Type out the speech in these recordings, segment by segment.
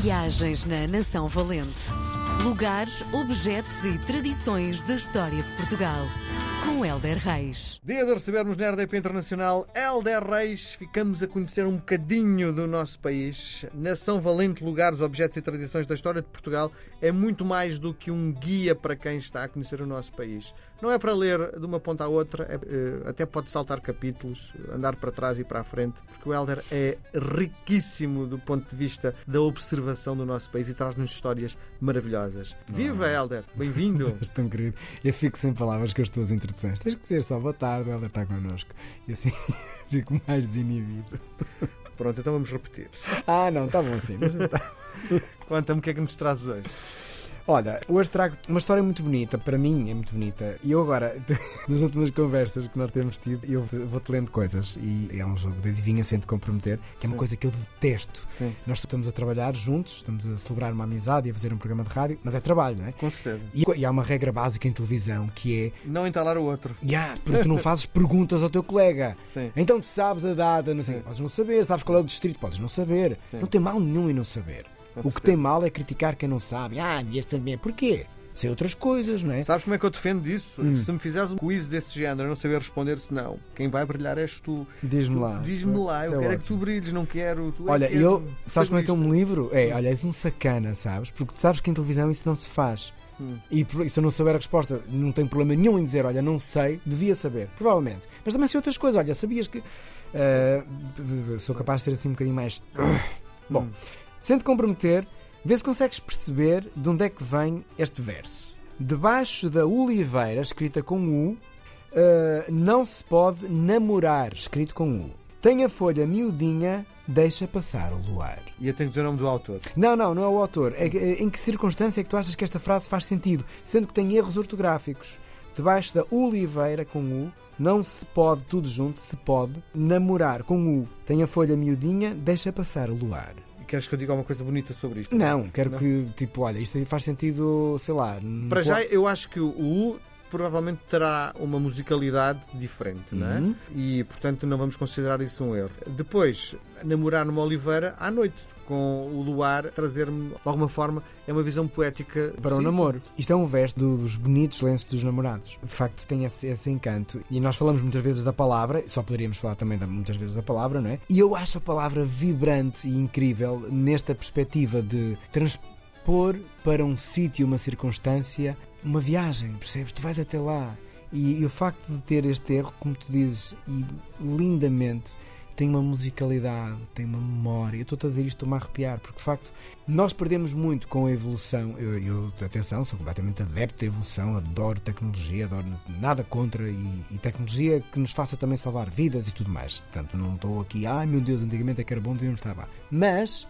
Viagens na Nação Valente. Lugares, objetos e tradições da história de Portugal. Com Helder Reis. Dia de recebermos na RDP Internacional Helder Reis. Ficamos a conhecer um bocadinho do nosso país. Nação Valente, lugares, objetos e tradições da história de Portugal é muito mais do que um guia para quem está a conhecer o nosso país. Não é para ler de uma ponta à outra, é, eh, até pode saltar capítulos, andar para trás e para a frente, porque o Helder é riquíssimo do ponto de vista da observação do nosso país e traz-nos histórias maravilhosas. Viva, Helder! Bem-vindo! És tão querido. Eu fico sem palavras com as tuas introduções. Tens que dizer só boa tarde, Helder está connosco. E assim fico mais desinibido. Pronto, então vamos repetir. Ah, não, está bom assim. Conta-me o que é que nos trazes hoje. Olha, hoje trago uma história muito bonita, para mim é muito bonita. E eu agora, nas últimas conversas que nós temos tido, eu vou-te lendo coisas. E é um jogo de adivinha sem te comprometer, que é uma Sim. coisa que eu detesto. Sim, Nós estamos a trabalhar juntos, estamos a celebrar uma amizade e a fazer um programa de rádio, mas é trabalho, não é? com certeza. E, e há uma regra básica em televisão que é Não entalar o outro. Ya, porque tu não fazes perguntas ao teu colega. Sim. Então tu sabes a data, não sei. Podes não saber, sabes qual é o distrito, podes não saber. Sim. Não tem mal nenhum em não saber. O que certeza. tem mal é criticar quem não sabe. Ah, devias saber. Porquê? Sei outras coisas, não é? Sabes como é que eu defendo disso? Hum. Se me fizeres um quiz desse género, eu não saber responder, se não, quem vai brilhar és tu. Diz-me lá. Diz-me lá, eu é quero é que tu ótimo. brilhes, não quero. Tu é Olha, que és eu. Sabes como é que eu me protagonista. livro? É, olha, és um sacana, sabes? Porque tu sabes que em televisão isso não se faz. Hum. E, e se eu não souber a resposta, não tenho problema nenhum em dizer, olha, não sei, devia saber, provavelmente. Mas também sei outras coisas, olha, sabias que. ah, sou capaz de ser assim um bocadinho mais. Bom, Hum. Sem te comprometer, vê se consegues perceber de onde é que vem este verso. Debaixo da oliveira, escrita com U, ah, não se pode namorar, escrito com U. Tem a folha miudinha, deixa passar o luar. E eu tenho que dizer o nome do autor. Não, não, não é o autor. É é- em que circunstância é que tu achas que esta frase faz sentido? Sendo que tem erros ortográficos. Debaixo da oliveira com U, não se pode, tudo junto, se pode, namorar com U. Tem a folha miudinha, deixa passar o luar. Queres que eu diga alguma coisa bonita sobre isto? Não, quero Não. que, tipo, olha, isto aí faz sentido, sei lá. Para já, eu acho que o U provavelmente terá uma musicalidade diferente, não é? Uhum. E, portanto, não vamos considerar isso um erro. Depois, namorar numa oliveira à noite, com o luar, trazer-me, de alguma forma, é uma visão poética Para o Sim, namoro. Isto é um verso dos bonitos lenços dos namorados. De facto, tem esse, esse encanto. E nós falamos muitas vezes da palavra, só poderíamos falar também muitas vezes da palavra, não é? E eu acho a palavra vibrante e incrível nesta perspectiva de transpor para um sítio, uma circunstância, uma viagem, percebes? Tu vais até lá. E, e o facto de ter este erro, como tu dizes, e lindamente, tem uma musicalidade, tem uma memória. Eu estou a dizer isto, estou-me a arrepiar, porque de facto nós perdemos muito com a evolução. Eu, eu atenção, sou completamente adepto da evolução, adoro tecnologia, adoro nada contra e, e tecnologia que nos faça também salvar vidas e tudo mais. Portanto, não estou aqui, ai meu Deus, antigamente é que era bom, devíamos estar lá. Mas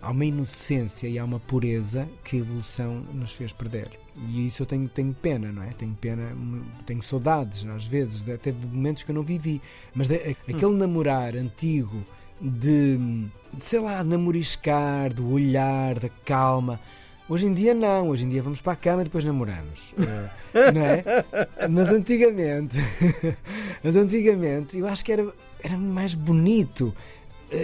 há uma inocência e há uma pureza que a evolução nos fez perder. E isso eu tenho, tenho pena, não é? Tenho pena, hum, tenho saudades, às vezes, de- até de momentos que eu não vivi. Mas de- a- aquele namorar antigo de, de, sei lá, namoriscar, do olhar, da calma. Hoje em dia não, hoje em dia vamos para a cama e depois namoramos. Eh, não é? Mas antigamente, mas antigamente eu acho que era, era mais bonito.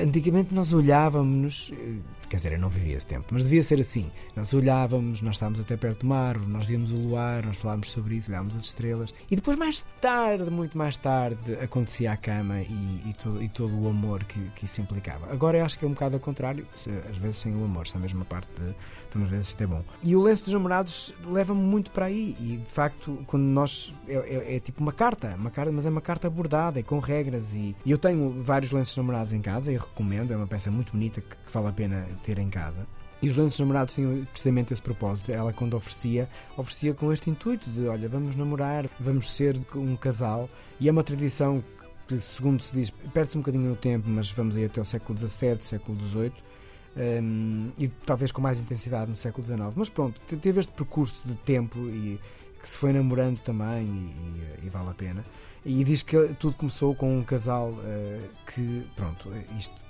Antigamente nós olhávamos, eh, quer dizer, eu não vivia esse tempo, mas devia ser assim. Nós olhávamos, nós estávamos até perto do mar, nós víamos o luar, nós falávamos sobre isso, olhávamos as estrelas. E depois, mais tarde, muito mais tarde, acontecia a cama e, e, todo, e todo o amor que, que isso implicava. Agora eu acho que é um bocado ao contrário, às vezes sem o amor, só a mesma parte de, às vezes isto é bom. E o lenço dos namorados leva-me muito para aí. E de facto, quando nós. É, é- é tipo uma carta, uma carta, mas é uma carta bordada, é com regras. E, e eu tenho vários lenços namorados em casa e recomendo, é uma peça muito bonita que, que vale a pena ter em casa. E os lenços namorados tinham precisamente esse propósito. Ela, quando oferecia, oferecia com este intuito de: olha, vamos namorar, vamos ser um casal. E é uma tradição que, segundo se diz, perde-se um bocadinho no tempo, mas vamos aí até o século XVII, século XVIII. hum, e talvez com mais intensidade no século XIX. Mas pronto, te- teve este percurso de tempo e que se foi namorando também e, e- e vale a pena. E diz que tudo começou com um casal eh, que, pronto, isto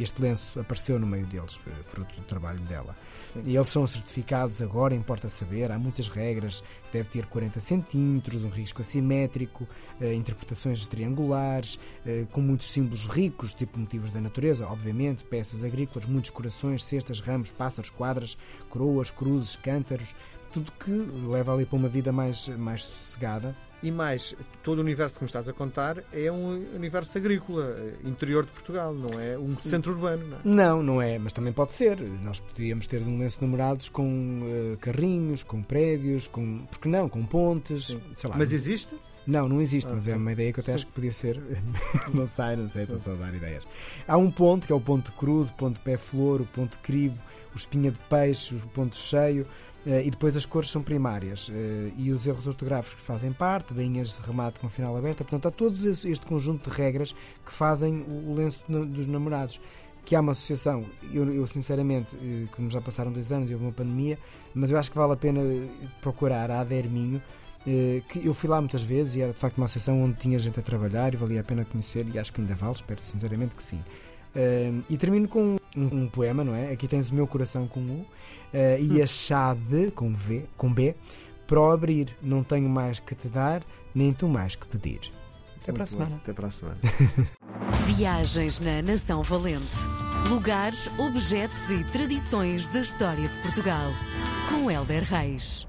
este lenço apareceu no meio deles, eh, fruto do trabalho dela. Sim. E eles são certificados agora, importa saber, há muitas regras, deve ter 40 centímetros, um risco assimétrico, eh, interpretações triangulares, eh, com muitos símbolos ricos, tipo motivos da natureza, obviamente, peças agrícolas, muitos corações, cestas, ramos, pássaros, quadras, coroas, cruzes, cântaros, tudo que leva ali para uma vida mais, mais sossegada. E mais, todo o universo que me estás a contar é um universo agrícola, eh, interior de Portugal, não é um Sim. centro urbano. Não é? Não, não é, mas também pode ser. Nós podíamos ter um lenço de namorados com eh, carrinhos, com prédios, com. Porque não? Com pontes, Sim. sei lá. Mas existe? Não, não existe, Ah, mas é sim. uma ideia que eu até Sim. acho que podia ser. não sei, não sei, estou só a dar ideias. Há um ponto, que é o ponto de cruz, o ponto de pé-flor, o ponto de crivo, o espinha de peixe, o ponto cheio, e depois as cores são primárias. eh, E os erros ortográficos fazem parte, bainhas de remate com final aberto. Portanto, há todo este conjunto de regras que fazem o lenço dos namorados. Que há uma associação, eu, eu sinceramente, eh, como já passaram dois anos e houve uma pandemia, mas eu acho que vale a pena eh, procurar a Aderminho, eh, que eu fui lá muitas vezes e era de facto uma associação onde tinha gente a trabalhar e valia a pena conhecer e acho que ainda vale, espero sinceramente que sim. Eh, e termino com um, um poema, não é? Aqui tens o meu coração com U eh, e a chave com V, com B, para o abrir. Não tenho mais que te dar, nem tu mais que pedir. Até para a bem. semana. Até para a semana. Viagens na Nação Valente. Lugares, objetos e tradições da história de Portugal. Com Helder Reis.